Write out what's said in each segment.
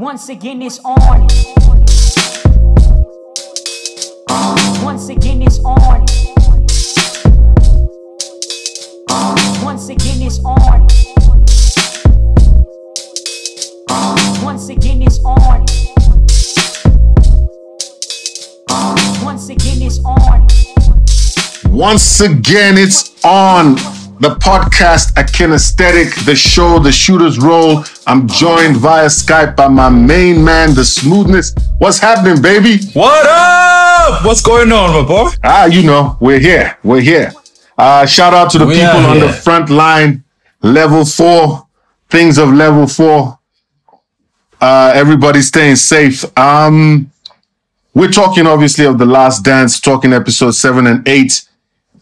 Once again, it's on. Once again, it's on. Once again, it's on. Once again, it's on. Once again, it's on. Once again, it's on the podcast A Kinesthetic, the show, the shooter's roll. I'm joined via Skype by my main man, the smoothness. What's happening, baby? What up? What's going on, my boy? Ah, you know, we're here. We're here. Uh, shout out to the We people on the front line, level four, things of level four. Uh, everybody staying safe. Um, we're talking obviously of the last dance, talking episode seven and eight.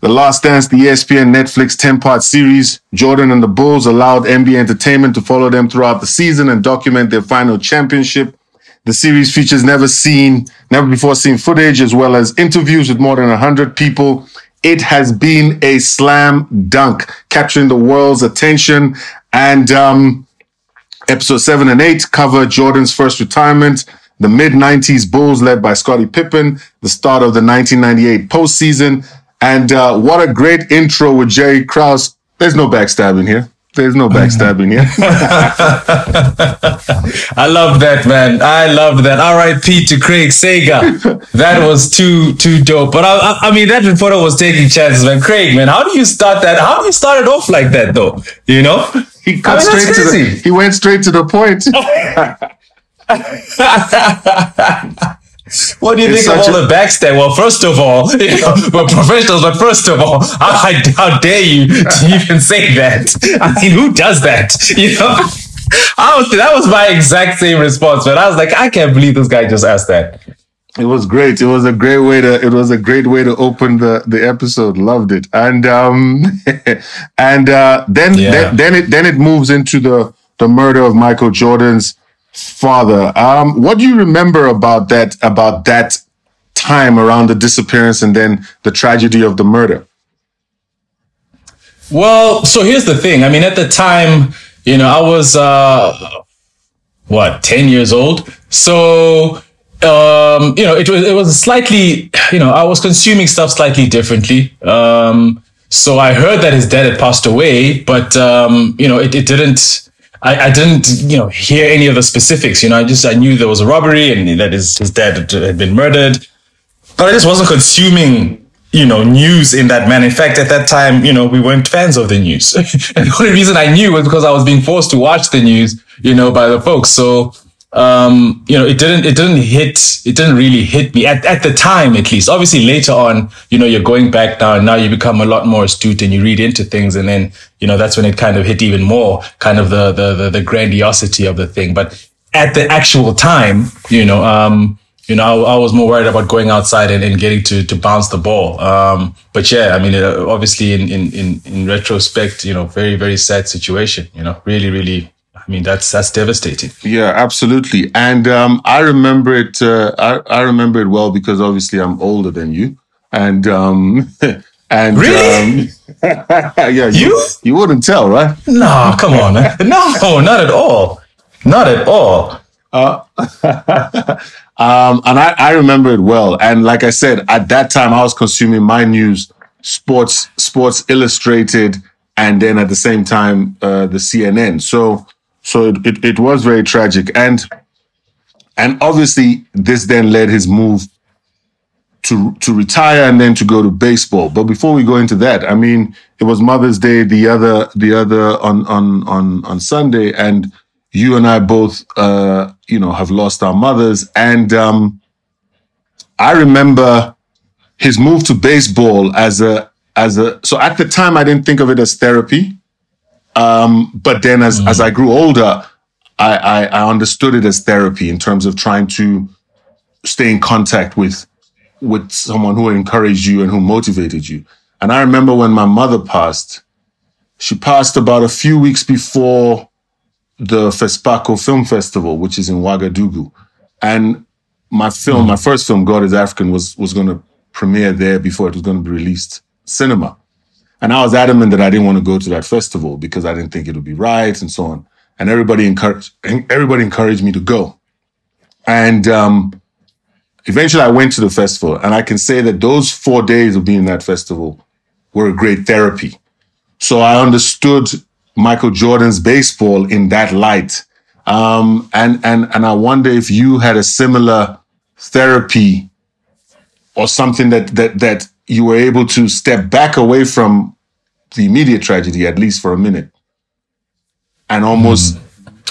The Last Dance, the ESPN Netflix 10 part series. Jordan and the Bulls allowed NBA Entertainment to follow them throughout the season and document their final championship. The series features never seen, never before seen footage, as well as interviews with more than 100 people. It has been a slam dunk, capturing the world's attention. And um, episode seven and eight cover Jordan's first retirement, the mid 90s Bulls led by Scottie Pippen, the start of the 1998 postseason. And uh, what a great intro with Jerry Krause. There's no backstabbing here. There's no backstabbing here. I love that, man. I love that. R.I.P. to Craig Sager. That was too too dope. But I, I, mean, that reporter was taking chances, man. Craig, man, how do you start that? How do you start it off like that, though? You know, He cut I mean, straight to the, he went straight to the point. What do you It's think of all a- the backstab? Well, first of all, you know, we're professionals, but first of all, how, how dare you to even say that? I mean, who does that? You know, I was, that was my exact same response, but I was like, I can't believe this guy just asked that. It was great. It was a great way to. It was a great way to open the the episode. Loved it. And um, and uh, then Yeah. then then it then it moves into the the murder of Michael Jordan's father. Um, what do you remember about that about that time around the disappearance and then the tragedy of the murder? Well, so here's the thing. I mean, at the time, you know, I was uh what, 10 years old. So um, you know, it was it was slightly, you know, I was consuming stuff slightly differently. Um so I heard that his dad had passed away, but um, you know, it, it didn't I, I didn't, you know, hear any of the specifics. You know, I just I knew there was a robbery and that his, his dad had, been murdered but I just wasn't consuming, you know, news in that manner. In fact, at that time, you know, we weren't fans of the news. and the only reason I knew was because I was being forced to watch the news, you know, by the folks. So, um, you know, it didn't, it didn't hit, it didn't really hit me at, at the time, at least. Obviously later on, you know, you're going back now and now you become a lot more astute and you read into things. And then, you know, that's when it kind of hit even more kind of the, the, the, the grandiosity of the thing. But at the actual time, you know, um, you know, I, I was more worried about going outside and, and getting to, to bounce the ball. Um, but yeah, I mean, uh, obviously in, in, in, in retrospect, you know, very, very sad situation, you know, really, really, I mean, that's, that's devastating. Yeah, absolutely. And um, I remember it. Uh, I, I remember it well because obviously I'm older than you, and um, and Really? um, yeah, you You? you wouldn't tell, right? No, come on. No, not at all. Not at all. Um, and I, I remember it well. And like I said, at that time, I was consuming my news, Sports Sports Illustrated, and then at the same time, uh, the CNN. So so it, it, it was very tragic. And and obviously, this then led his move to to retire and then to go to baseball. But before we go into that, I mean, it was Mother's Day the other the other on on on on Sunday, and you and I both, uh, you know, have lost our mothers. And um, I remember his move to baseball as a as a. So at the time, I didn't think of it as therapy. Um, but then, as as I grew older, I, I I understood it as therapy in terms of trying to stay in contact with with someone who encouraged you and who motivated you. And I remember when my mother passed, she passed about a few weeks before the FESPACO Film Festival, which is in Ouagadougou. And my film, my first film, God is African, was, was going to premiere there before it was going to be released cinema. And I was adamant that I didn't want to go to that festival because I didn't think it would be right and so on. And everybody encouraged, everybody encouraged me to go. and um, eventually I went to the festival, and I can say that those four days of being in that festival were a great therapy. So I understood Michael Jordan's baseball in that light, um, and and and I wonder if you had a similar therapy or something that that that you were able to step back away from the immediate tragedy at least for a minute and almost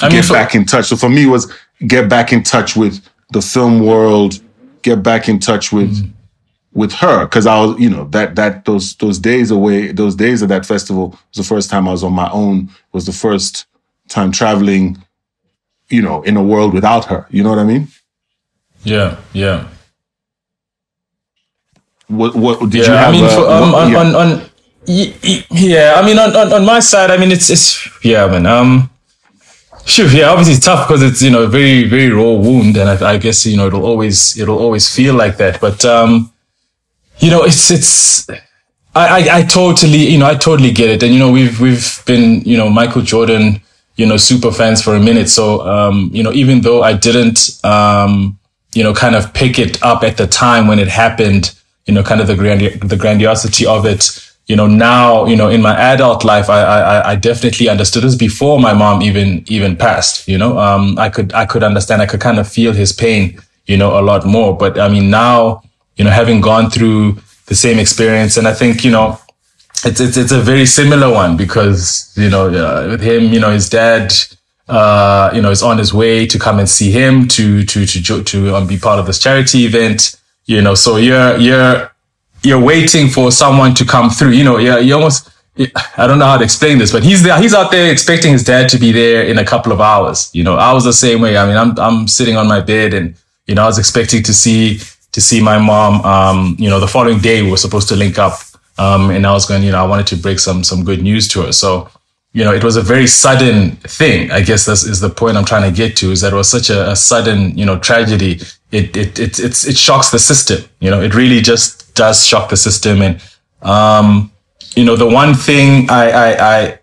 I mean, get for- back in touch. So for me, it was get back in touch with the film world, get back in touch with Mm-hmm. with her because I was, you know, that that those those days away, those days of that festival was the first time I was on my own. Was the first time traveling, you know, in a world without her. You know what I mean? Yeah, yeah. What what did yeah, you have? I mean, uh, for, um, what- on, yeah. on, on, yeah, I mean, on, on, on my side, I mean, it's, it's, yeah, man, um, sure, yeah, obviously it's tough because it's, you know, a very, very raw wound. And I, I guess, you know, it'll always, it'll always feel like that. But, um, you know, it's, it's, I, I, I totally, you know, I totally get it. And, you know, we've, we've been, you know, Michael Jordan, you know, super fans for a minute. So, um, you know, even though I didn't, um, you know, kind of pick it up at the time when it happened, you know, kind of the grandi- the grandiosity of it. You know, now, you know, in my adult life, I, I, I definitely understood this before my mom even, even passed, you know, um, I could, I could understand, I could kind of feel his pain, you know, a lot more. But I mean, now, you know, having gone through the same experience, and I think, you know, it's, it's, it's a very similar one because, you know, uh, with him, you know, his dad, uh, you know, is on his way to come and see him to, to, to, to um, be part of this charity event, you know, so you're, you're, you're waiting for someone to come through, you know, you're, you almost, I don't know how to explain this, but he's there, he's out there expecting his dad to be there in a couple of hours. You know, I was the same way. I mean, I'm, I'm sitting on my bed and, you know, I was expecting to see, to see my mom, um, you know, the following day we were supposed to link up. Um, and I was going, you know, I wanted to break some, some good news to her. So, you know, it was a very sudden thing. I guess this is the point I'm trying to get to is that it was such a, a sudden, you know, tragedy. It, it, it, it's, it shocks the system. You know, it really just does shock the system. And, um, you know, the one thing I, I, I,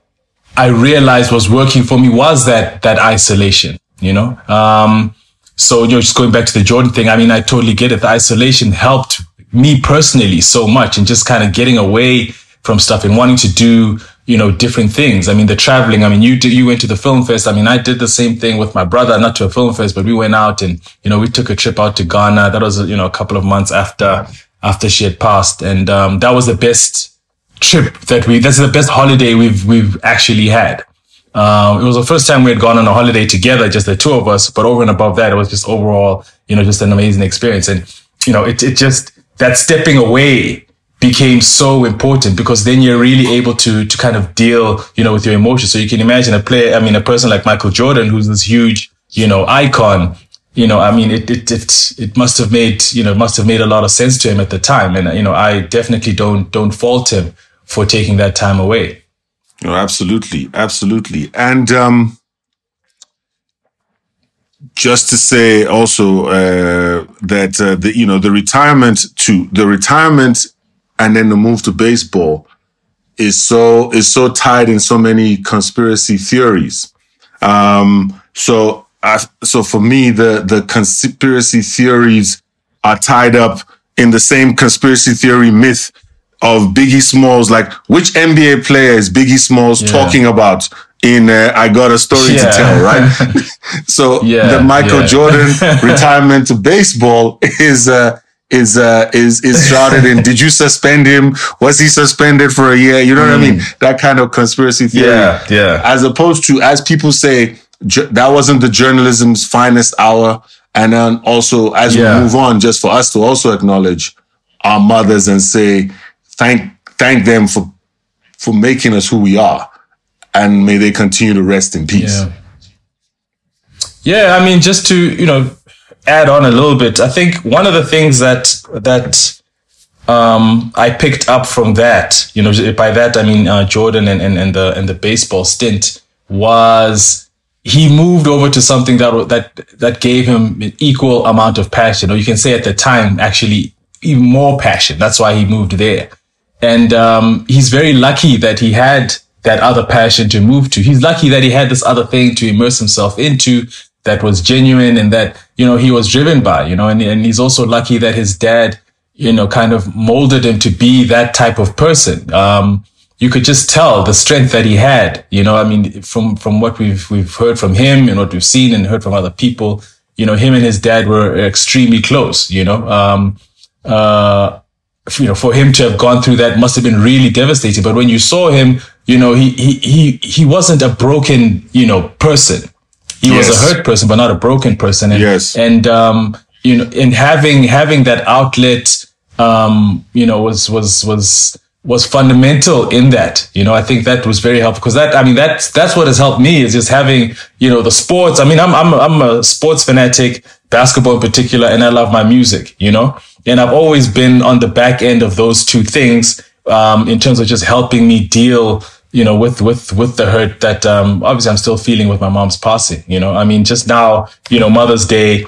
I realized was working for me was that, that isolation, you know? Um, so, you know, just going back to the Jordan thing, I mean, I totally get it. The isolation helped me personally so much and just kind of getting away from stuff and wanting to do, you know, different things. I mean, the traveling, I mean, you did, you went to the film fest. I mean, I did the same thing with my brother, not to a film fest, but we went out and, you know, we took a trip out to Ghana. That was, you know, a couple of months after, after she had passed. And, um, that was the best trip that we, that's the best holiday we've, we've actually had. Um, it was the first time we had gone on a holiday together, just the two of us. But over and above that, it was just overall, you know, just an amazing experience. And, you know, it, it just, that stepping away became so important because then you're really able to, to kind of deal, you know, with your emotions. So you can imagine a player, I mean, a person like Michael Jordan, who's this huge, you know, icon, you know, I mean, it, it, it, it must have made, you know, must have made a lot of sense to him at the time. And, you know, I definitely don't, don't fault him for taking that time away. No, absolutely, absolutely, and um, just to say also uh, that uh, the you know the retirement to the retirement and then the move to baseball is so is so tied in so many conspiracy theories. Um, so I, so for me, the the conspiracy theories are tied up in the same conspiracy theory myth of Biggie Smalls. Like, which NBA player is Biggie Smalls Yeah. talking about in uh, I Got a Story to Tell, right? so Yeah, the Michael yeah. Jordan retirement to baseball is uh, is uh, is is shrouded in. Did you suspend him? Was he suspended for a year? You know what I mean? That kind of conspiracy theory Mm. Yeah, yeah. as opposed to as people say ju- that wasn't the journalism's finest hour and then also as Yeah. we move on just for us to also acknowledge our mothers and say thank thank them for for making us who we are and may they continue to rest in peace Yeah. Yeah, I mean, just to you know, add on a little bit. I think one of the things that that um, I picked up from that, you know, by that I mean uh, Jordan and, and and the and the baseball stint was he moved over to something that that that gave him an equal amount of passion, or you can say at the time actually even more passion. That's why he moved there, and um, he's very lucky that he had that other passion to move to. He's lucky that he had this other thing to immerse himself into that was genuine and that, you know, he was driven by, you know, and, and he's also lucky that his dad, you know, kind of molded him to be that type of person. Um, you could just tell the strength that he had, you know, I mean, from, from what we've, we've heard from him and what we've seen and heard from other people, you know, him and his dad were extremely close, you know, um, uh, you know, for him to have gone through that must have been really devastating. But when you saw him, you know, he, he, he, he wasn't a broken, you know, person. He was a hurt person, but not a broken person. And, Yes. and, um, you know, and having, having that outlet, um, you know, was, was, was, was fundamental in that. You know, I think that was very helpful because that, I mean, that's, that's what has helped me is just having, you know, the sports. I mean, I'm, I'm, I'm a sports fanatic, basketball in particular, and I love my music, you know, and I've always been on the back end of those two things, um, in terms of just helping me deal, you know, with, with, with the hurt that, um, obviously I'm still feeling with my mom's passing, you know, I mean, just now, you know, Mother's Day,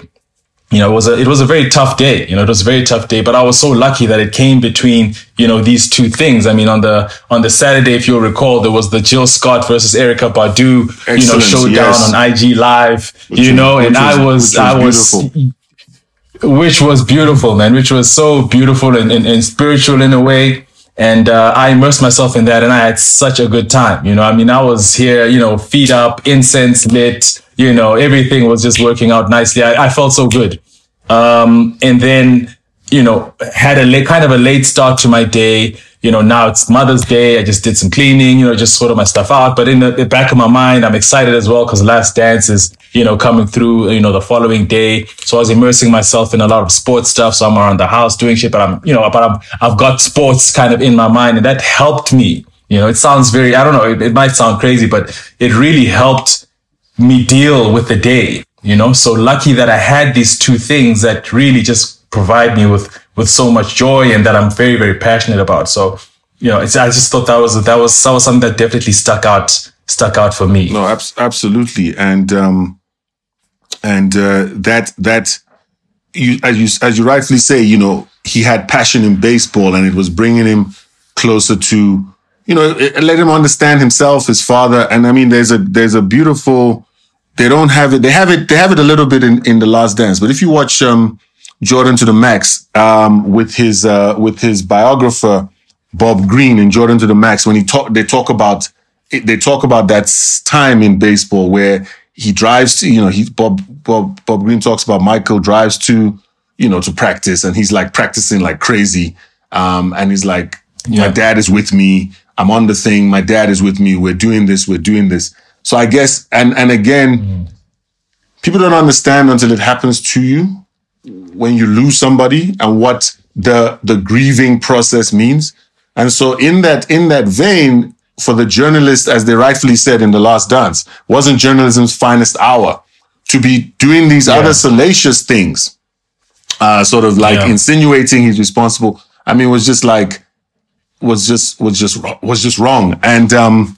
you know, it was a, it was a very tough day. You know, it was a very tough day, but I was so lucky that it came between, you know, these two things. I mean, on the, on the Saturday, if you'll recall, there was the Jill Scott versus Erykah Badu, you know, showdown yes. on IG live, you was- know, and I which was I was, beautiful. which was beautiful, man, which was so beautiful and, and, and spiritual in a way. And uh, I immersed myself in that and I had such a good time. You know, I mean, I was here, you know, feet up, incense lit, you know, everything was just working out nicely. I, I felt so good. Um, and then, you know, had a late, kind of a late start to my day. You know, now it's Mother's Day. I just did some cleaning, you know, just sorted my stuff out. But in the, the back of my mind, I'm excited as well because Last Dance is, you know, coming through, you know, the following day. So I was immersing myself in a lot of sports stuff. So I'm around the house doing shit, but I'm, you know, but I'm, I've got sports kind of in my mind and that helped me. You know, it sounds very, I don't know, it, it might sound crazy, but it really helped me deal with the day, you know? So lucky that I had these two things that really just provide me with, with so much joy and that I'm very, very passionate about. So, you know, it's, I just thought that was, that was, that was something that definitely stuck out, stuck out for me. No, abs- absolutely, and um, and uh, that that you as you as you rightfully say, you know, he had passion in baseball, and it was bringing him closer to, you know, it, it let him understand himself, his father, and I mean, there's a there's a beautiful. They don't have it. They have it. They have it a little bit in, in the Last Dance. But if you watch um, Jordan to the Max um, with his uh, with his biographer Bob Greene in Jordan to the Max, when he talk, they talk about they talk about that time in baseball where he drives to, you know, he Bob Bob Bob Greene talks about Michael drives to, you know, to practice and he's like practicing like crazy. Um, and he's like, my dad is with me. I'm on the thing. My dad is with me. We're doing this. We're doing this. So I guess, and, and again, people don't understand until it happens to you when you lose somebody and what the the grieving process means. And so in that in that vein, for the journalist, as they rightfully said in the last dance, wasn't journalism's finest hour to be doing these other salacious things, uh, sort of like Yeah. insinuating he's responsible. I mean, it was just like was just was just was just wrong. And um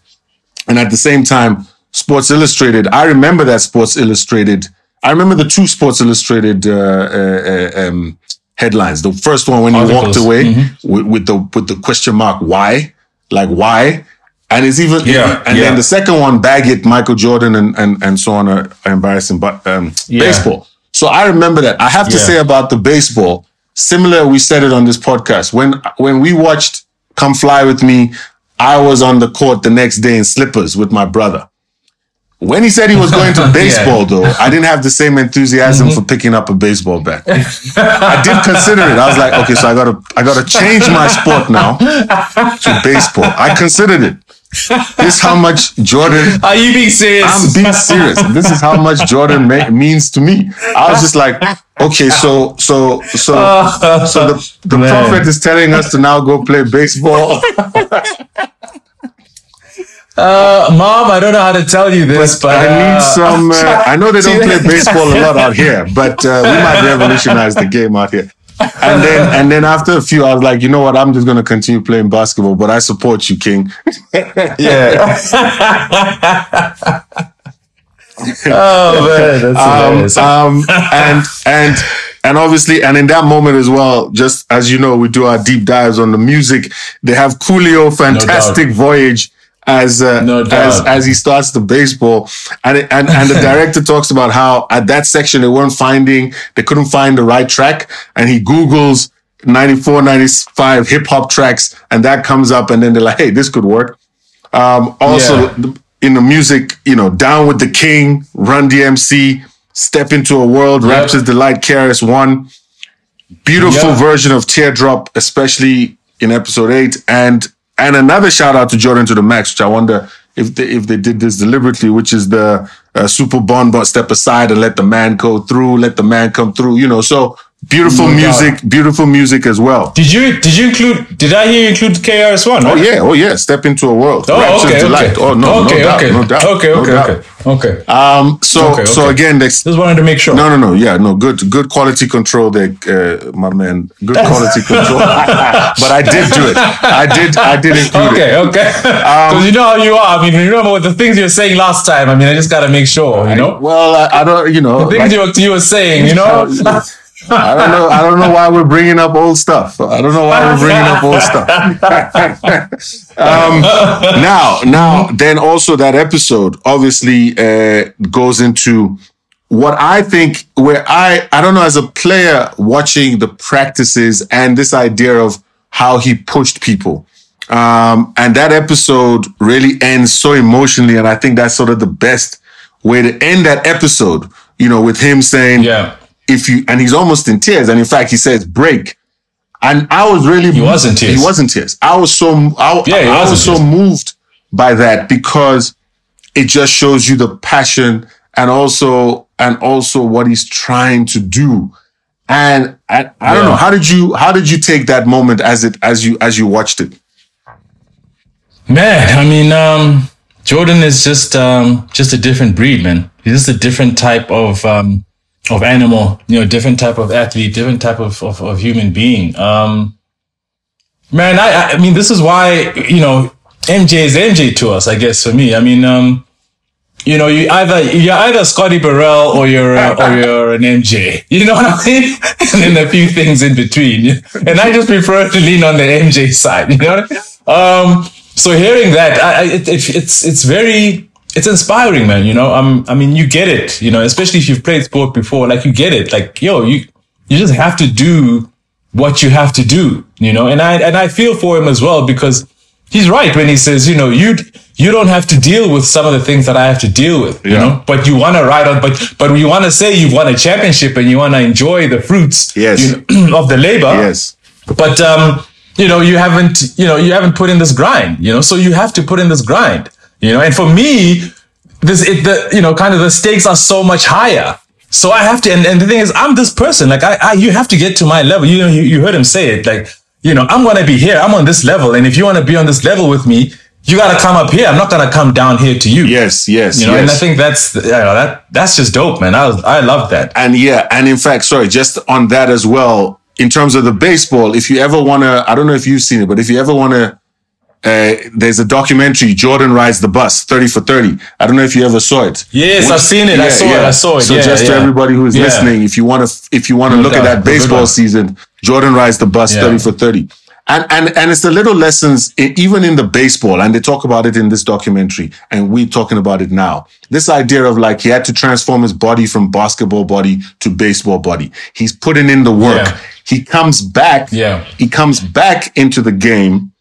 and at the same time, Sports Illustrated. I remember that Sports Illustrated. I remember the two Sports Illustrated uh, uh, uh, um, headlines. The first one when he walked away with, with the with the question mark why, like why, and it's even Yeah, And yeah. then the second one, bag it, Michael Jordan and and and so on, are embarrassing. But um, Yeah. baseball. So I remember that. I have to Yeah. say about the baseball. Similar, we said it on this podcast when when we watched Come Fly with Me. I was on the court the next day in slippers with my brother. When he said he was going to baseball, though, I didn't have the same enthusiasm for picking up a baseball bat. I did consider it. I was like, okay, so I gotta, I gotta change my sport now to baseball. I considered it. This is how much Jordan Are you being serious? I'm being serious. This is how much Jordan ma- means to me. I was just like, okay, so so so so the, the Man. prophet is telling us to now go play baseball. Uh, Mom, I don't know how to tell you this, but, I need uh, some. Uh, I know they don't play baseball a lot out here, but uh, we might revolutionize the game out here. And then and then after a few, I was like, you know what? I'm just gonna continue playing basketball, but I support you, King. yeah. oh man, that's um, hilarious. um, and and and obviously, and in that moment as well, just as you know, we do our deep dives on the music. They have Coolio, fantastic voyage. As uh, No as as he starts the baseball, and it, and and the director talks about how at that section they weren't finding, they couldn't find the right track, and he Google's 94, 95 hip hop tracks, and that comes up, and then they're like, hey, this could work. Um, also Yeah. the- in the music, you know, Down with the King, Run DMC, Step into a World, Yep. Rapture's Delight, KRS One. Beautiful Yeah. version of Teardrop, especially in episode eight, and and another shout out to Jordan to the Max, which I wonder if they if they did this deliberately, which is the uh, Super Bond, but step aside and let the man go through, let the man come through, you know. So beautiful No doubt. music, beautiful music as well. Did you did you include? Did I hear you include KRS One? Oh yeah, oh yeah, step into a world. Oh, Rapture's okay, Delight. okay. Oh no, okay, no doubt, okay, no doubt, okay, no okay, doubt. okay, okay. Um, so Okay, so okay. again, next. Just wanted to make sure. No, no, no. Yeah, no. Good, good quality control there, uh, my man. Good quality control. but I did do it. I did. I did include Okay, it. okay. Um, Because you know how you are. I mean, remember what the things you were saying last time. I mean, I just got to make sure, you know? Well, I, I don't. You know, the things like- you, were, you were saying, you know? I don't know. I don't know why we're bringing up old stuff. I don't know why we're bringing up old stuff. um, now, now, then also that episode obviously uh, goes into what I think, where I, I don't know, as a player watching the practices and this idea of how he pushed people. Um, and that episode really ends so emotionally. And I think that's sort of the best way to end that episode, you know, with him saying, yeah. If you and he's almost in tears. And in fact he says break. And i was really He was in tears. he was in tears. I was so i, Yeah, I was was so moved by that because it just shows you the passion and also and also what he's trying to do. And i, I don't know. How did you how did you take that moment as it as you as you watched it? Man, I mean, um, Jordan is just um, just a different breed, man. He's just a different type of um, of animal, you know, different type of athlete, different type of of, of human being. Um, man, I I mean, this is why you know MJ is MJ to us, I guess. For me, I mean, um, you know, you either you're either Scotty Burrell or you're uh, or you're an MJ. You know what I mean? and then a few things in between. And I just prefer to lean on the MJ side. You know I mean? Um, so hearing that, I, I, it, it, it's it's very it's inspiring, man. You know, um, I mean, you get it. You know, especially if you've played sport before, like you get it. Like, yo, you you just have to do what you have to do. You know, and I and I feel for him as well because he's right when he says, you know, you you don't have to deal with some of the things that I have to deal with. You know, but you want to ride on, but but you want to say you've won a championship and you want to enjoy the fruits Yes. you know, of the labor yes but um you know you haven't you know you haven't put in this grind you know so you have to put in this grind you know and for me this it the you know kind of the stakes are so much higher. So i have to and, and the thing is i'm this person like I, I you have to get to my level. You know you, you heard him say it like you know i'm gonna be here i'm on this level and if you want to be on this level with me you gotta come up here. I'm not gonna come down here to you. Yes yes you know and i think that's you know, that that's just dope man. I was i love that. And yeah, and in fact, sorry, just on that as well, in terms of the baseball, if you ever want to, I don't know if you've seen it, but if you ever want to, uh, there's a documentary, Jordan Rides the Bus, 30 for 30. I don't know if you ever saw it. Yes, I've seen it. I saw it. I saw it. So Yeah, just to everybody who's Yeah. listening, if you want to, if you want to look at that baseball season, Jordan Rides the Bus, Yeah. 30 for 30. And, and, and it's the little lessons, even in the baseball, and they talk about it in this documentary, and we're talking about it now. This idea of like he had to transform his body from basketball body to baseball body. He's putting in the work. Yeah. He comes back. Yeah. He comes back into the game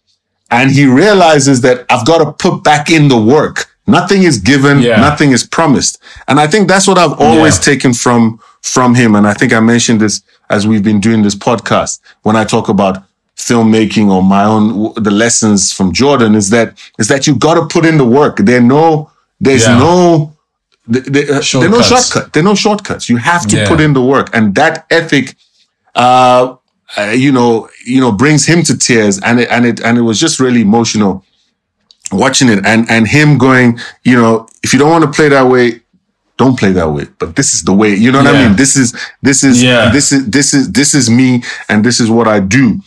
and he realizes that I've got to put back in the work. Nothing is given, Yeah. nothing is promised. And I think that's what I've always Yeah. taken from from him. And I think I mentioned this as we've been doing this podcast when I talk about filmmaking or my own the lessons from Jordan is that is that you got to put in the work. There no there's Yeah. no there, there, there no Shortcuts. shortcut. There no shortcuts. You have to put in the work, and that ethic uh, uh, you know, you know, brings him to tears, and it and it and it was just really emotional watching it, and and him going, you know, if you don't want to play that way, don't play that way. But this is the way, you know what I mean? This is this is Yeah. this is this is this is me, and this is what I do,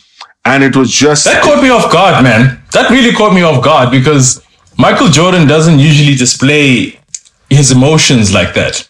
and it was just That caught me off guard, man. That really caught me off guard because Michael Jordan doesn't usually display his emotions like that.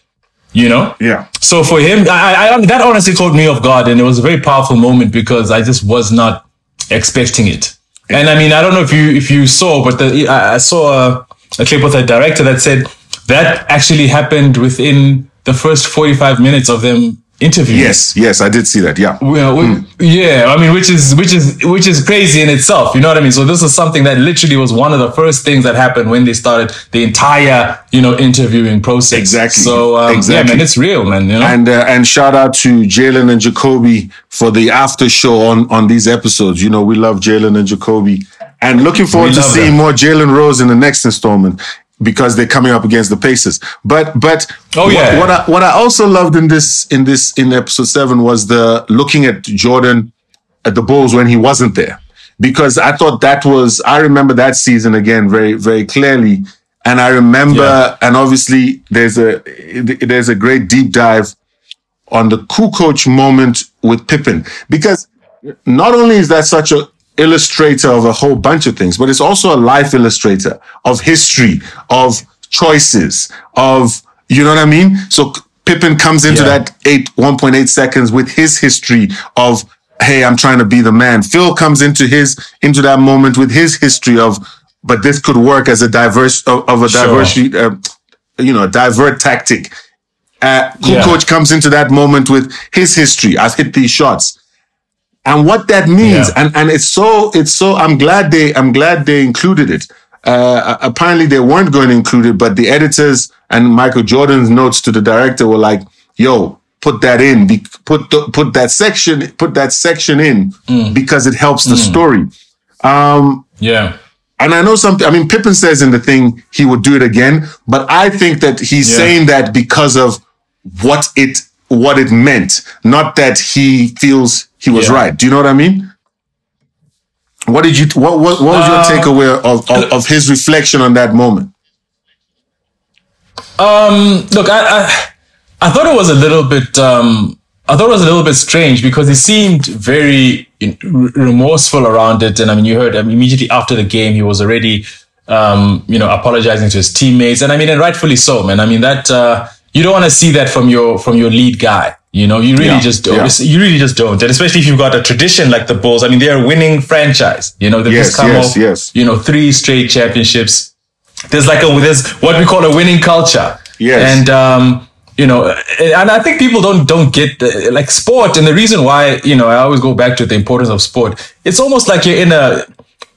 You know? yeah, So for him, I, I, that honestly caught me off guard, and it was a very powerful moment because I just was not expecting it. And I mean, I don't know if you if you saw, but the, I, I saw a, a clip with a director that said that actually happened within the first 45 minutes of them interviewing. Yes, yes, I did see that. Yeah. Well, we- yeah, I mean, which is which is which is crazy in itself. You know what I mean? So this is something that literally was one of the first things that happened when they started the entire you know interviewing process. Exactly. So um, yeah, man, it's real, man. You know. And uh, and shout out to Jalen and Jacoby for the after show on on these episodes. You know, we love Jalen and Jacoby, and looking forward We to seeing them. more Jalen Rose in the next installment because they're coming up against the Pacers. But but Oh, what- yeah. what, I what I also loved in this in this in episode seven was the looking at Jordan at the Bulls when he wasn't there because I thought that was I remember that season again very very clearly. And I remember, Yeah. and obviously, there's a there's a great deep dive on the Kukoc moment with Pippen because not only is that such a illustrator of a whole bunch of things, but it's also a life illustrator of history, of choices, of you know what I mean. So Pippen comes into Yeah. that eight one point eight seconds with his history of hey, I'm trying to be the man. Phil comes into his into that moment with his history of but this could work as a diverse of, of a Sure. diversity, uh, you know, a divert tactic. Uh, cool Yeah. coach comes into that moment with his history. I've hit these shots, and what that means, Yeah. and and it's so it's so. I'm glad they I'm glad they included it. Uh, apparently they weren't going to include it, but the editors and Michael Jordan's notes to the director were like, "Yo, put that in. Be, put the, put that section put that section in Mm. because it helps the story." Um, yeah. and I know something. I mean, Pippen says in the thing he would do it again, but I think that he's Yeah. saying that because of what it what it meant, not that he feels he was Yeah. right. Do you know what I mean? What did you? What what, what was your Uh, takeaway of, of of his reflection on that moment? Um, look, I, I, I thought it was a little bit, um, I thought it was a little bit strange because he seemed very remorseful around it. And I mean, you heard I mean, immediately after the game, he was already, um, you know, apologizing to his teammates. And I mean, and rightfully so, man. I mean, that, uh, you don't want to see that from your, from your lead guy. You know, you really Yeah, just don't. yeah. You really just don't. And especially if you've got a tradition like the Bulls. I mean, they're a winning franchise. You know, they've Yes, just come yes, off, yes. you know, three straight championships there's like a there's what we call a winning culture. Yes. And um, you know, and I think people don't don't get the, like sport, and the reason why you know I always go back to the importance of sport. It's almost like you're in a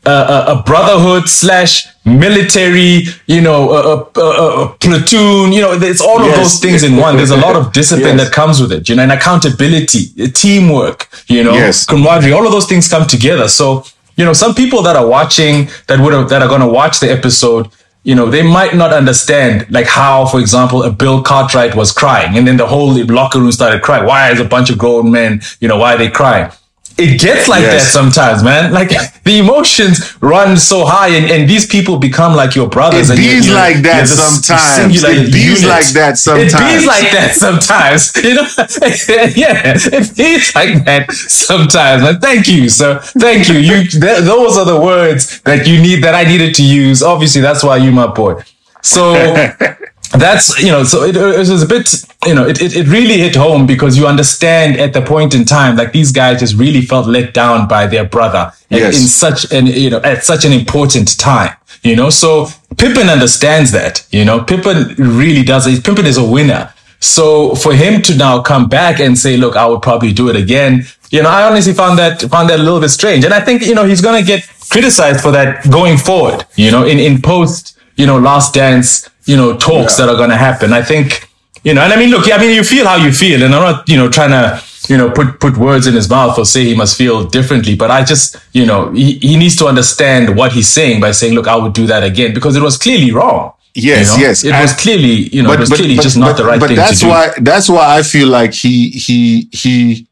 a, a- a brotherhood slash military, you know, a, a, a, platoon. You know, it's all of those things in one. There's a lot of discipline Yes. that comes with it, you know, and accountability, teamwork, you know, Yes. camaraderie. All of those things come together. So you know, some people that are watching that would have that are going to watch the episode you know, they might not understand like how, for example, a Bill Cartwright was crying and then the whole locker room started crying. Why is a bunch of grown men, you know, why are they crying? It gets like Yes. that sometimes, man. Like the emotions run so high and, and these people become like your brothers. It bees you know, like that you're sometimes. It bees unit. like that sometimes. It bees like that sometimes. You know, yeah, it bees like that sometimes. Man, thank you, sir. Thank you. You, th- those are the words that you need that I needed to use. Obviously, that's why you my boy. So that's you know so it, it was a bit you know it, it, it really hit home because you understand at the point in time like these guys just really felt let down by their brother Yes. in such an you know at such an important time you know? So Pippen understands that you know? Pippen really does it Pippen is a winner. So for him to now come back and say look I would probably do it again you know I honestly found that found that a little bit strange. And I think you know he's gonna get criticized for that going forward you know in in post you know last dance you know talks Yeah. that are going to happen i think you know and i mean look i mean you feel how you feel and i'm not you know trying to you know put put words in his mouth or say he must feel differently but i just you know he, he needs to understand what he's saying by saying look i would do that again because it was clearly wrong Yes, you know? yes. it was clearly you know it was clearly just not but- the right but thing that's to do why that's why I feel like he he he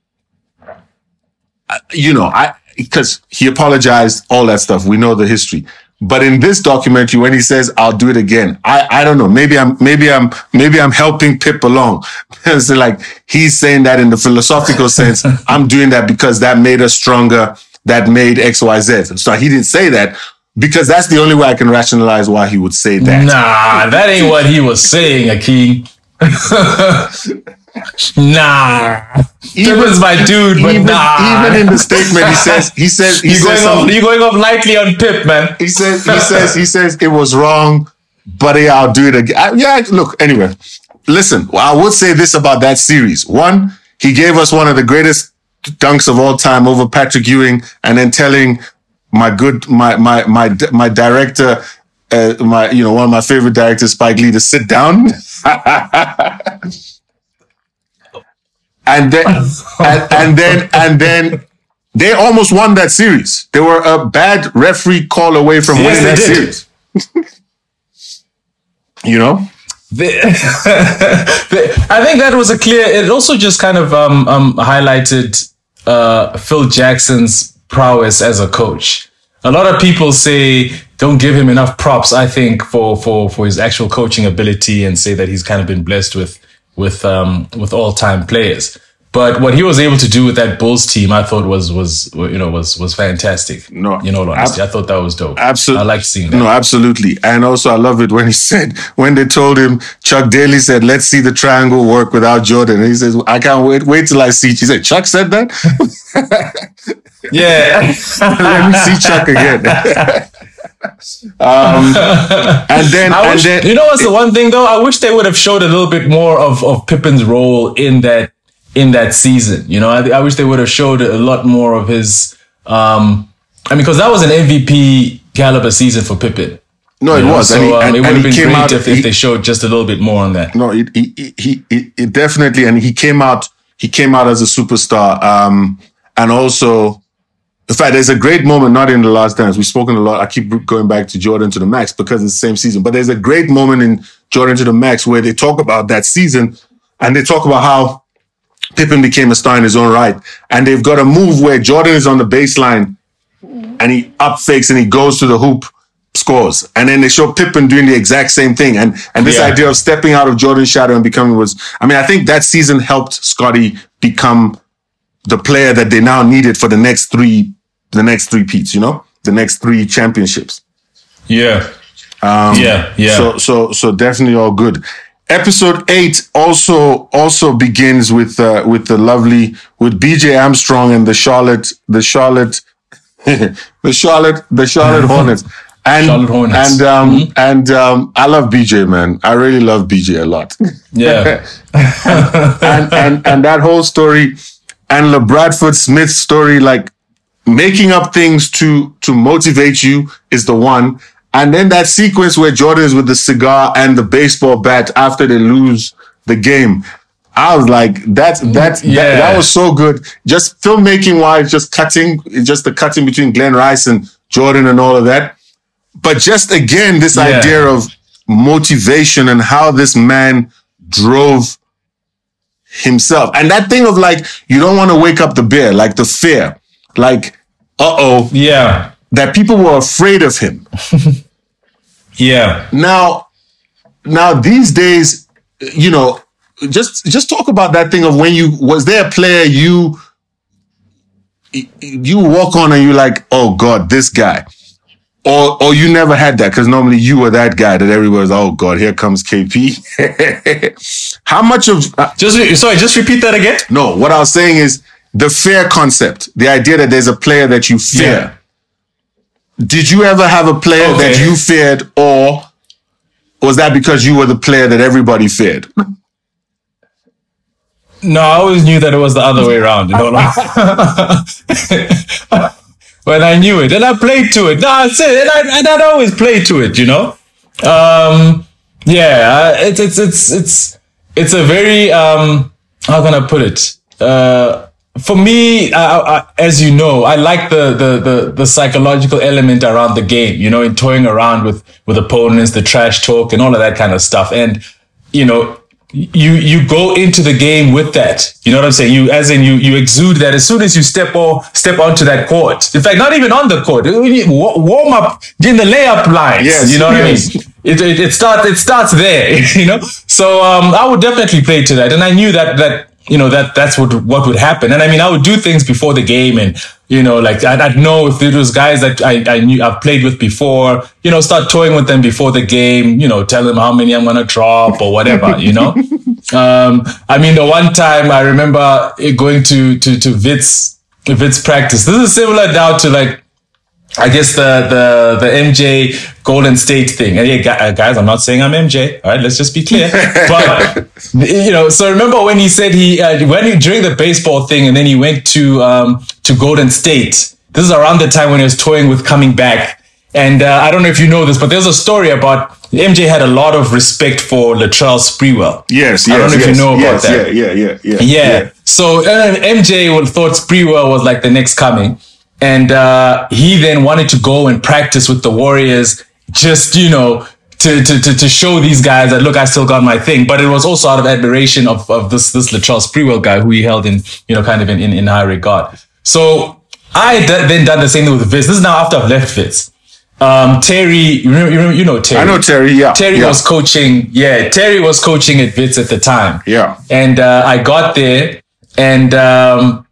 uh, you know I because he apologized all that stuff we know the history but in this documentary when he says I'll do it again I I don't know. Maybe I'm maybe I'm maybe I'm helping Pip along. It's like he's saying that in the philosophical sense I'm doing that because that made us stronger that made XYZ so he didn't say that because that's the only way I can rationalize why he would say that. Nah that ain't what he was saying akeem Nah. Pippen's my dude, but even, nah. even in the statement, he says he says he you're says going off. You're going off lightly on Pip, man. he says he says he says it was wrong, but yeah, I'll do it again. I- yeah, look. Anyway, listen. I would say this about that series. One, he gave us one of the greatest dunks of all time over Patrick Ewing, and then telling my good my my my my director. Uh, my, you know, one of my favorite directors, Spike Lee, to sit down, and then, and, and then, and then, they almost won that series. They were a bad referee call away from Yes, winning that did. series. you know, The- the- I think that was a clear. It also just kind of um, um, highlighted uh, Phil Jackson's prowess as a coach. A lot of people say don't give him enough props. I think for for for his actual coaching ability and say that he's kind of been blessed with with um, with all time players. But what he was able to do with that Bulls team, I thought was was you know was was fantastic. No, you know, honesty, I thought that was dope. absolutely. I like seeing that. No, absolutely. And also, I love it when he said, when they told him, Chuck Daly said, let's see the triangle work without Jordan. And he says, I can't wait, wait till I see. He said, Chuck said that? Yeah. Let me see Chuck again. Um, and then, I and wish, then, you know what's the one thing though? I wish they would have showed a little bit more of, of Pippen's role in that in that season. You know, I, I wish they would have showed a lot more of his. Um, I mean, because that was an MVP caliber season for Pippen. no, it know? was. So and he, um, and, it would have been great out, if, he- if they showed just a little bit more on that. No, it, he, he, he, it definitely, and he came out, he came out as a superstar. Um, and also, in fact, there's a great moment, not in the last dance. We've spoken a lot. I keep going back to Jordan to the max because it's the same season, but there's a great moment in Jordan to the max where they talk about that season and they talk about how Pippen became a star in his own right. And they've got a move where Jordan is on the baseline and he up fakes and he goes to the hoop, scores. And then they show Pippen doing the exact same thing. And and this Yeah. idea of stepping out of Jordan's shadow and becoming was I mean, I think that season helped Scotty become the player that they now needed for the next three the next three peats, you know? The next three championships. Yeah. yeah. Yeah. So so so definitely all good. Episode eight also also begins with uh, with the lovely with BJ Armstrong and the Charlotte the Charlotte the Charlotte the Charlotte Hornets. And Charlotte Hornets. and um and um I love BJ man. I really love BJ a lot. yeah. and and and that whole story and Le Bradford Smith's story, like making up things to to motivate you, is the one. And then that sequence where Jordan is with the cigar and the baseball bat after they lose the game. I was like, that's that's that, Yeah. that was so good. Just filmmaking wise, just cutting, just the cutting between Glen Rice and Jordan and all of that. But just again, this Yeah. idea of motivation and how this man drove himself. And that thing of like, you don't want to wake up the bear, like the fear, like, uh oh, Yeah. that people were afraid of him. Yeah. Now, now these days, you know, just just talk about that thing of when you was there a player you you walk on and you like, oh God, this guy. Or or you never had that because normally you were that guy that everyone was, oh God, here comes KP. How much of uh, Just sorry. Just repeat that again. no, what I was saying is the fear concept, the idea that there's a player that you fear. Yeah. Did you ever have a player that you feared, or was that because you were the player that everybody feared? No, I always knew that it was the other way around. You know, like, when I knew it, and I played to it. No, that's it, and I and I'd always play to it. You know, um, yeah, it's it's it's it's it's a very um, how can I put it? Uh, for me, I, I, as you know, I like the, the the the psychological element around the game. You know, in toying around with with opponents, the trash talk, and all of that kind of stuff. And you know, you you go into the game with that. You know what I'm saying? You as in you you exude that as soon as you step or step onto that court. In fact, not even on the court. Warm up in the layup lines. Yes, you know what yes. I mean. It, it it starts it starts there. You know. So um, I would definitely play to that, and I knew that that you know that that's what what would happen. And I mean, I would do things before the game, and you know, like I'd, I'd know if it was guys that I, I knew I've played with before. You know, start toying with them before the game. You know, tell them how many I'm gonna drop or whatever. You know, Um, I mean, the one time I remember going to to to Vitz Vitz practice. This is similar now to like I guess the the the MJ Golden State thing. And yeah, uh, guys, I'm not saying I'm MJ. All right, let's just be clear. But you know, so remember when he said he uh, when he during the baseball thing, and then he went to um, to Golden State. This is around the time when he was toying with coming back. And uh, I don't know if you know this, but there's a story about MJ had a lot of respect for Latrell Sprewell. Yes, yes. I don't know if you yes, know about yes, that. Yeah, yeah, yeah, yeah. Yeah. So uh, MJ thought Sprewell was like the next coming. And uh, he then wanted to go and practice with the Warriors, just, you know, to, to, to, to show these guys that, look, I still got my thing. But it was also out of admiration of, of this, this Latrell Sprewell guy who he held in, you know, kind of in, in, in high regard. So I had then done the same thing with Fitz. This is now after I've left Fitz. Um, Terry, you, remember, you, know Terry. I know Terry. Yeah, Terry yeah. was coaching. Yeah, Terry was coaching at Vitz at the time. Yeah. And uh, I got there and um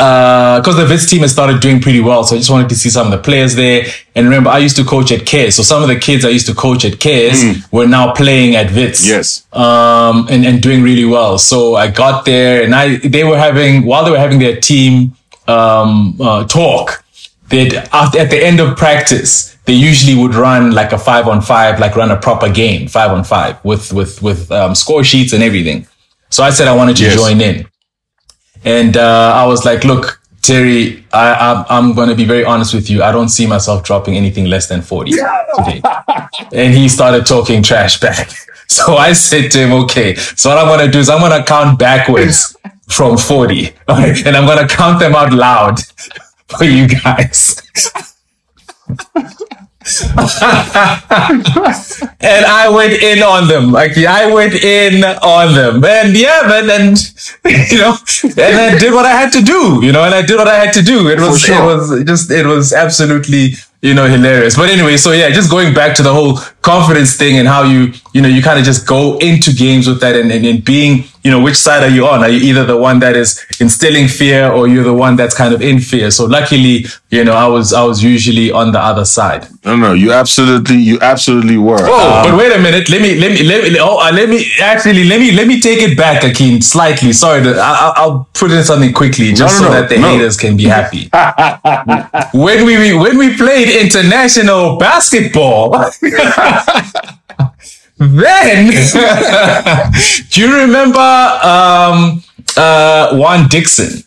because the Vitz team had started doing pretty well, so I just wanted to see some of the players there. And remember, I used to coach at Cares, so some of the kids I used to coach at Cares were now playing at. Hmm. Yes. Um, and, and doing really well. So I got there, and I they were having while they were having their team um, uh, talk. They'd at at the end of practice, they usually would run like a five on five, like run a proper game, five on five with with with um, score sheets and everything. So I said I wanted to Yes. join in, and uh, I was like, "Look, Terry, I, I'm I'm going to be very honest with you. I don't see myself dropping anything less than forty today." and he started talking trash back. So I said to him, "Okay, so what I'm going to do is I'm going to count backwards from forty, and I'm going to count them out loud for you guys." and I went in on them. Like I went in on them, and yeah, man, and you know, and I did what I had to do, you know, and I did what I had to do. It was, sure. it was just, it was absolutely, you know, hilarious. But anyway, so yeah, just going back to the whole confidence thing and how you, you know, you kind of just go into games with that and, and, and being, you know, which side are you on? Are you either the one that is instilling fear or you're the one that's kind of in fear? So luckily, you know, I was, I was usually on the other side. No, no, you absolutely, you absolutely were. Oh, Um, but wait a minute. Let me, let me, let me, oh, uh, let me, actually, let me, let me take it back, Akeem, slightly. Sorry, to, I, I- I'll put in something quickly just no, so no, that the no. haters can be happy. when we, when we played international basketball, then, do you remember, um, uh, Juan Dixon?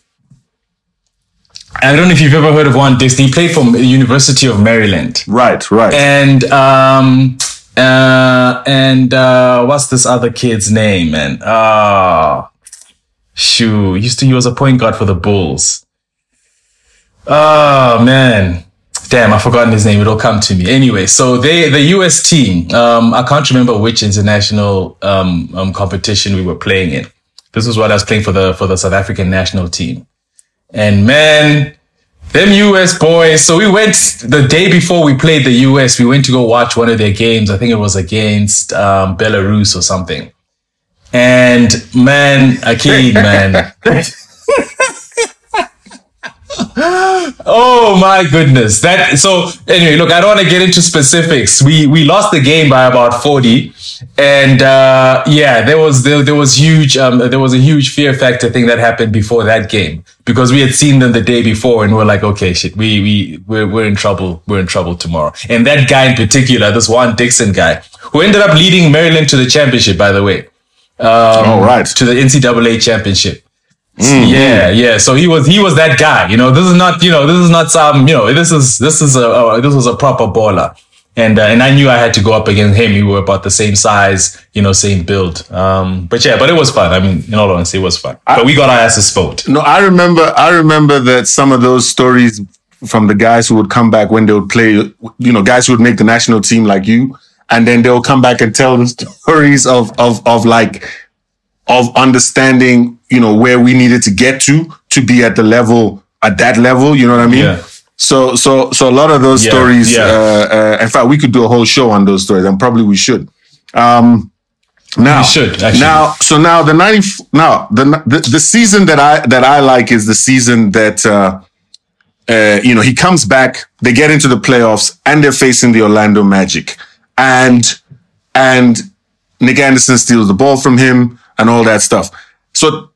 I don't know if you've ever heard of Juan Dixon. He played for the University of Maryland right, right. and um uh and uh what's this other kid's name man uh shoo used to he was a point guard for the bulls oh man damn i've forgotten his name it'll come to me anyway so they the us team um i can't remember which international um, um competition we were playing in this was what i was playing for the for the south african national team and man them US boys. So we went the day before we played the US. We went to go watch one of their games. I think it was against um, Belarus or something. And man, Akeem, man. oh my goodness. That so anyway, look, I don't want to get into specifics. We we lost the game by about 40. And uh yeah, there was there, there was huge um there was a huge fear factor thing that happened before that game because we had seen them the day before and we're like, okay, shit, we we we're, we're in trouble. We're in trouble tomorrow. And that guy in particular, this Juan Dixon guy, who ended up leading Maryland to the championship, by the way All right. to the NCAA championship. Yeah, yeah. So he was he was that guy. You know, this is not you know this is not some you know this is this is a, this was a proper baller. And uh, and I knew I had to go up against him. We were about the same size, you know, same build. Um, but yeah, but it was fun. I mean, in all honesty, it was fun. but we got our asses spooked. No, I remember. I remember that some of those stories from the guys who would come back when they would play. You know, guys who would make the national team like you, and then they'll come back and tell the stories of of of like of understanding. You know where we needed to get to to be at the level at that level. You know what I mean? Yeah. So so so a lot of those Yeah, stories. yeah. Uh, uh, in fact, we could do a whole show on those stories, and probably we should. Um, now, We should, actually. now, so now the ninety now the, the the season that I that I like is the season that uh, uh, you know he comes back, they get into the playoffs, and they're facing the Orlando Magic, and and Nick Anderson steals the ball from him. And all that stuff. So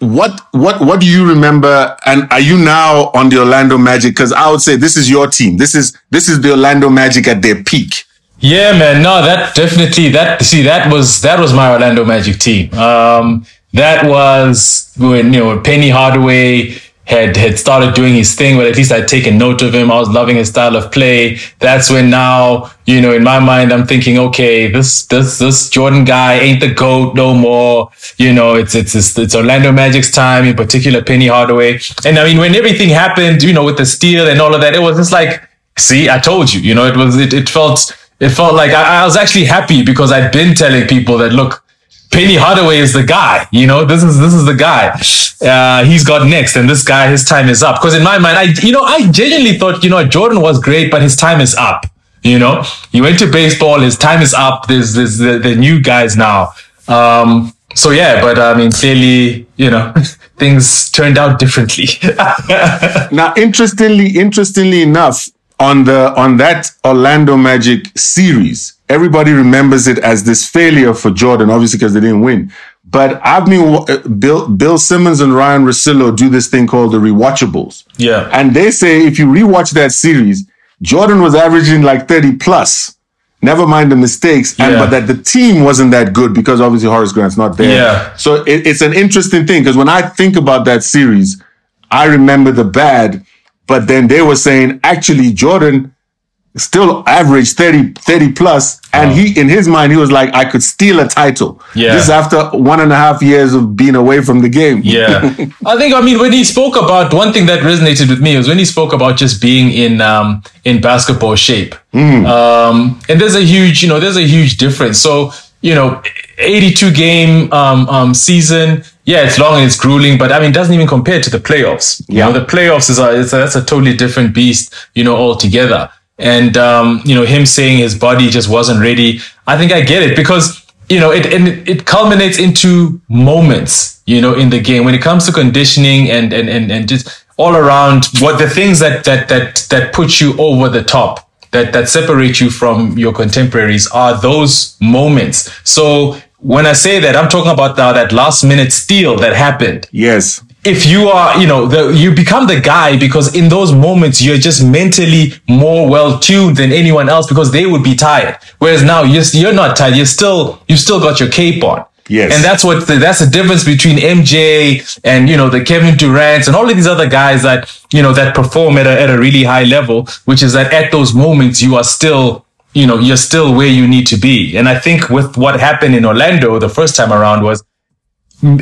what what what do you remember and are you now on the Orlando Magic cuz I would say this is your team. This is this is the Orlando Magic at their peak. Yeah, man. No, that definitely that see that was that was my Orlando Magic team. Um that was when you know Penny Hardaway had had started doing his thing, but at least I'd taken note of him. I was loving his style of play. That's when now, you know, in my mind, I'm thinking, okay, this this this Jordan guy ain't the goat no more. You know, it's it's it's, it's Orlando Magic's time, in particular Penny Hardaway. And I mean, when everything happened, you know, with the steal and all of that, it was just like, see, I told you. You know, it was it, it felt it felt like I, I was actually happy because I'd been telling people that look, Penny Hardaway is the guy. You know, this is this is the guy. Uh, he's got next, and this guy, his time is up. Because in my mind, I you know, I genuinely thought, you know, Jordan was great, but his time is up. You know, he went to baseball. His time is up. There's there's the, the new guys now. Um, so yeah, but I mean, clearly, you know, things turned out differently. Now, interestingly, interestingly enough, on the on that Orlando Magic series, everybody remembers it as this failure for Jordan, obviously because they didn't win. But I've been uh, Bill Bill Simmons and Ryen Russillo do this thing called the rewatchables, yeah. and they say if you rewatch that series, Jordan was averaging like thirty plus. Never mind the mistakes, and Yeah. but that the team wasn't that good because obviously Horace Grant's not there. Yeah. So it, it's an interesting thing because when I think about that series, I remember the bad, but then they were saying actually Jordan still averaged 30, 30 plus, and he in his mind he was like, I could steal a title. Yeah. This is after one and a half years of being away from the game. Yeah. I think I mean when he spoke about one thing that resonated with me was when he spoke about just being in um in basketball shape. Um and there's a huge, you know, there's a huge difference. So, you know, 82 game um um season, yeah, it's long and it's grueling, but I mean it doesn't even compare to the playoffs. You Yeah. know, the playoffs is a, it's a that's a totally different beast, you know, altogether. And um, you know, him saying his body just wasn't ready, I think I get it because you know, it and it- it culminates into moments, you know, in the game when it comes to conditioning and and and, and just all around what the things that that that that put you over the top, that that separate you from your contemporaries are those moments. So when I say that, I'm talking about now that last minute steal that happened Yes. if you are, you know, the, you become the guy because in those moments you're just mentally more well tuned than anyone else because they would be tired. Whereas now you're, you're not tired. You're still, you still got your cape on. Yes. And that's what, the, that's the difference between MJ and, you know, the Kevin Durant and all of these other guys that, you know, that perform at a, at a really high level, which is that at those moments you are still, you know, you're still where you need to be. And I think with what happened in Orlando the first time around was,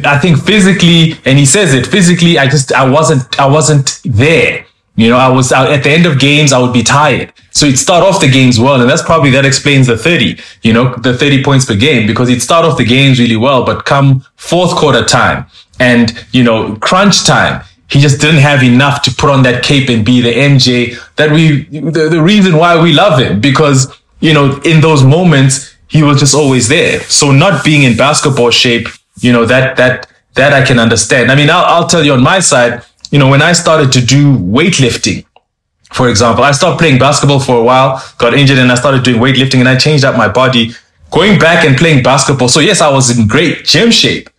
I think physically, and he says it physically. I just I wasn't I wasn't there. You know, I was out at the end of games. I would be tired, so he'd start off the games well, and that's probably that explains the thirty. You know, the thirty points per game because he'd start off the games really well, but come fourth quarter time and you know crunch time, he just didn't have enough to put on that cape and be the MJ that we the, the reason why we love him because you know in those moments he was just always there. So not being in basketball shape you know that that that I can understand. I mean, I'll, I'll tell you on my side. You know, when I started to do weightlifting, for example, I stopped playing basketball for a while, got injured, and I started doing weightlifting, and I changed up my body, going back and playing basketball. So yes, I was in great gym shape.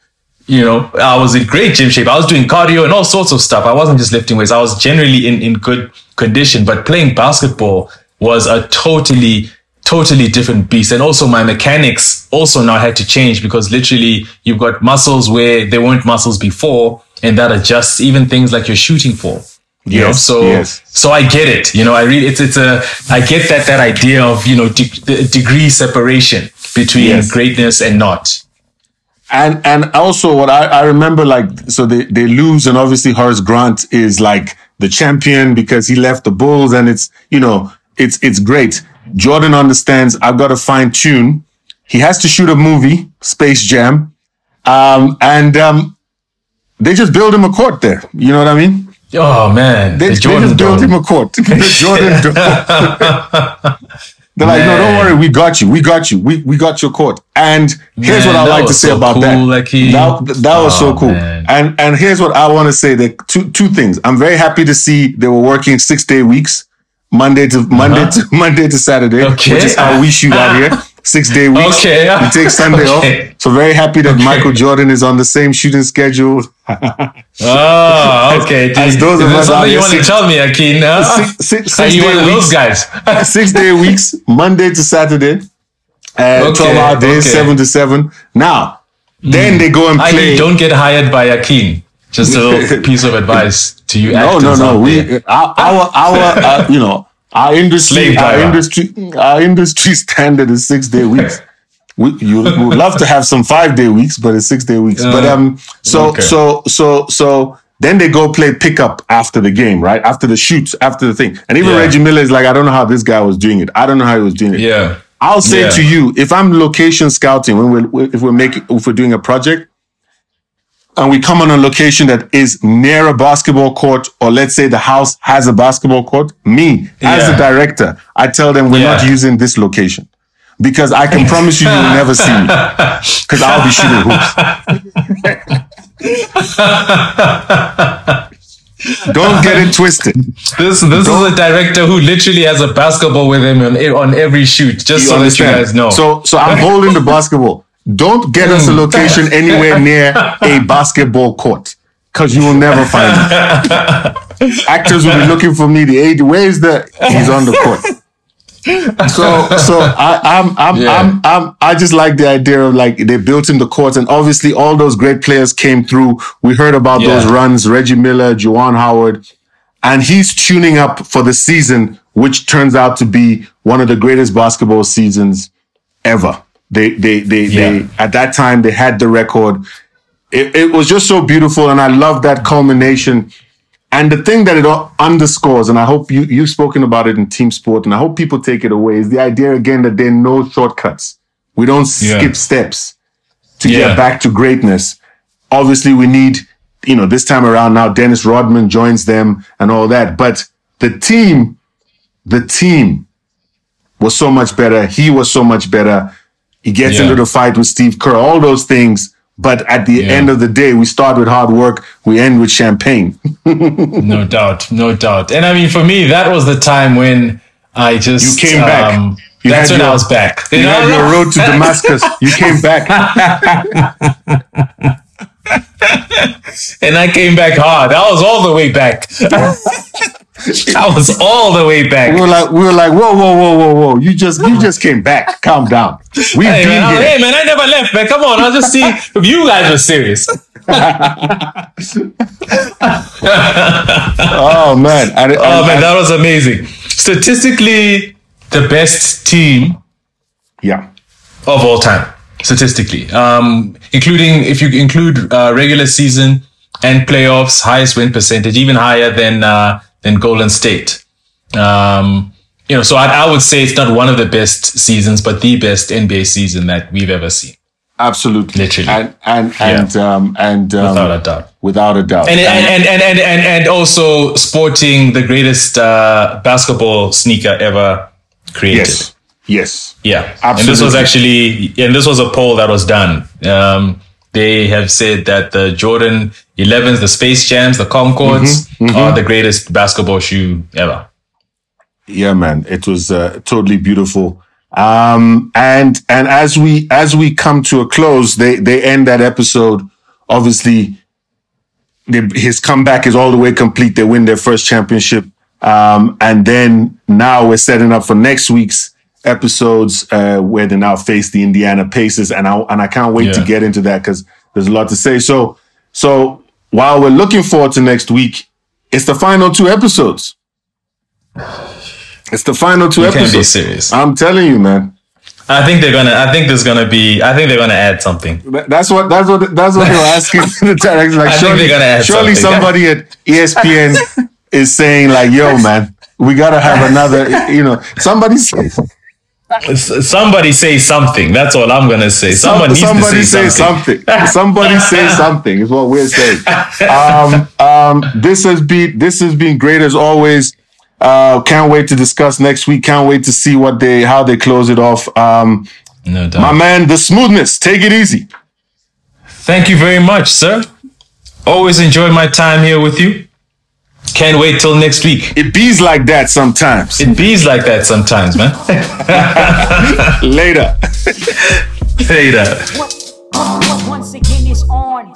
You know, I was in great gym shape. I was doing cardio and all sorts of stuff. I wasn't just lifting weights. I was generally in in good condition. But playing basketball was a totally totally different beast. And also my mechanics also now had to change because literally you've got muscles where there weren't muscles before and that adjusts even things like you're shooting for. You know, so yes. so I get it. You know, I really it's it's a I get that that idea of you know de- the degree separation between Yes. greatness and not. And and also what I, I remember like so they, they lose and obviously Horace Grant is like the champion because he left the Bulls and it's you know it's it's great. Jordan understands I've got to fine tune. He has to shoot a movie, Space Jam. Um and um they just build him a court there. You know what I mean? Oh man, They, the they just built Dome. him a court. the Jordan. They're like, no, don't worry, we got you, we got you, we, we got your court. And here's Man, what I like to say so about cool, that. like he- that. That was so Oh, cool. man. And and here's what I want to say: that two two things. I'm very happy to see they were working six day weeks, Monday to Monday to Monday to Saturday, Okay. which is how we shoot out here. six day weeks. Okay. He takes Sunday Okay. off. So very happy that Michael Jordan is on the same shooting schedule. Oh, okay. As those Is of us something you want to tell me, Akin? Huh? Six, six, you day weeks. guys? six day weeks, Monday to Saturday, uh, Okay, 12 hour days, okay. Hmm. 7 to 7. Now, then they go and I play. don't get hired by Akin. Just a little piece of advice to you no, no, no. We, our, our, our uh, you know, our industry, our industry, our industry standard is six day weeks. We, you would love to have some five day weeks, but it's six day weeks. but um, so okay. so so so then they go play pickup after the game, right? After the shoots, after the thing. And even Yeah. Reggie Miller is like, I don't know how this guy was doing it. I don't know how he was doing it. Yeah. I'll say Yeah. to you, if I'm location scouting, when we're if we're making if we're doing a project, and we come on a location that is near a basketball court, or let's say the house has a basketball court, me as the director, I tell them we're not using this location because I can promise you you will never see me because I'll be shooting hoops. Don't get it twisted. This this is a director who literally has a basketball with him on, on every shoot, just so that you guys know. So, so I'm holding the basketball. Don't get us a mm. location anywhere near a basketball court because you will never find me. Actors will be looking for me. The AD, where's the? He's on the court. So, so I, I'm, I'm, Yeah. I'm, I'm, I just like the idea of like they built in the courts, and obviously all those great players came through. We heard about Yeah. those runs: Reggie Miller, Juwan Howard, and he's tuning up for the season, which turns out to be one of the greatest basketball seasons ever. They, they, they, Yeah. they, at that time, they had the record. It, it was just so beautiful, and I love that culmination. And the thing that it underscores, and I hope you, you've spoken about it in team sport, and I hope people take it away, is the idea again that there are no shortcuts. We don't Yeah. skip steps to Yeah. get back to greatness. Obviously, we need, you know, this time around now, Dennis Rodman joins them and all that. But the team, the team was so much better. He was so much better. He gets Yeah. into the fight with Steve Kerr, all those things. But at the Yeah. end of the day, we start with hard work, we end with champagne. no doubt, no doubt. And I mean, for me, that was the time when I just You came back. um, You that's when your- I was back. You had your road to Damascus. You came back. and I came back hard. I was all the way back. I was all the way back. We were like, we were like, whoa, whoa, whoa, whoa, whoa. You just, you just came back. Calm down. We've Hey been man, here. hey man, I never left, man. Come on, I'll just see if you guys are serious. Oh man. Oh man, that was amazing. Statistically, the best team yeah. of all time. Statistically, um, including if you include uh, regular season and playoffs, highest win percentage, even higher than uh, than Golden State. Um, you know, so I, I would say it's not one of the best seasons, but the best NBA season that we've ever seen, Absolutely. Literally. And and and um and um, without a doubt. without a doubt. and and and and and and, and also sporting the greatest uh, basketball sneaker ever created. yes. Yes. Yeah, and this was actually and this was a poll that was done. Um, they have said that the Jordan 11s, the Space Jams, the Concords Mm-hmm, are the greatest basketball shoe ever. Yeah, man. It was uh, totally beautiful. Um, and and as we as we come to a close, they they end that episode. Obviously, the, his comeback is all the way complete. They win their first championship, um, and then now we're setting up for next week's episodes uh, where they now face the Indiana Pacers, and I and I can't wait to get into that because there's a lot to say. So so while we're looking forward to next week, it's the final two episodes. It's the final two You can't be episodes. serious. I'm telling you, man. I think they're gonna. I think there's gonna be. I think they're gonna add something. That's what that's what that's what they were asking the director. Like I surely, they're gonna add surely something. somebody at ESPN is saying like, "Yo, man, we gotta have another." You know, somebody say, S- Somebody say something. That's all I'm gonna say. Someone needs somebody to say, say something. something. somebody say something is what we're saying. Um, um, this has been this has been great as always. Uh, can't wait to discuss next week. Can't wait to see what they how they close it off. Um, No doubt. my man, the smoothness. Take it easy. Thank you very much, sir. Always enjoy my time here with you. Can't wait till next week. It bees like that sometimes. It bees like that sometimes, man. Later. Later. Once again it's on.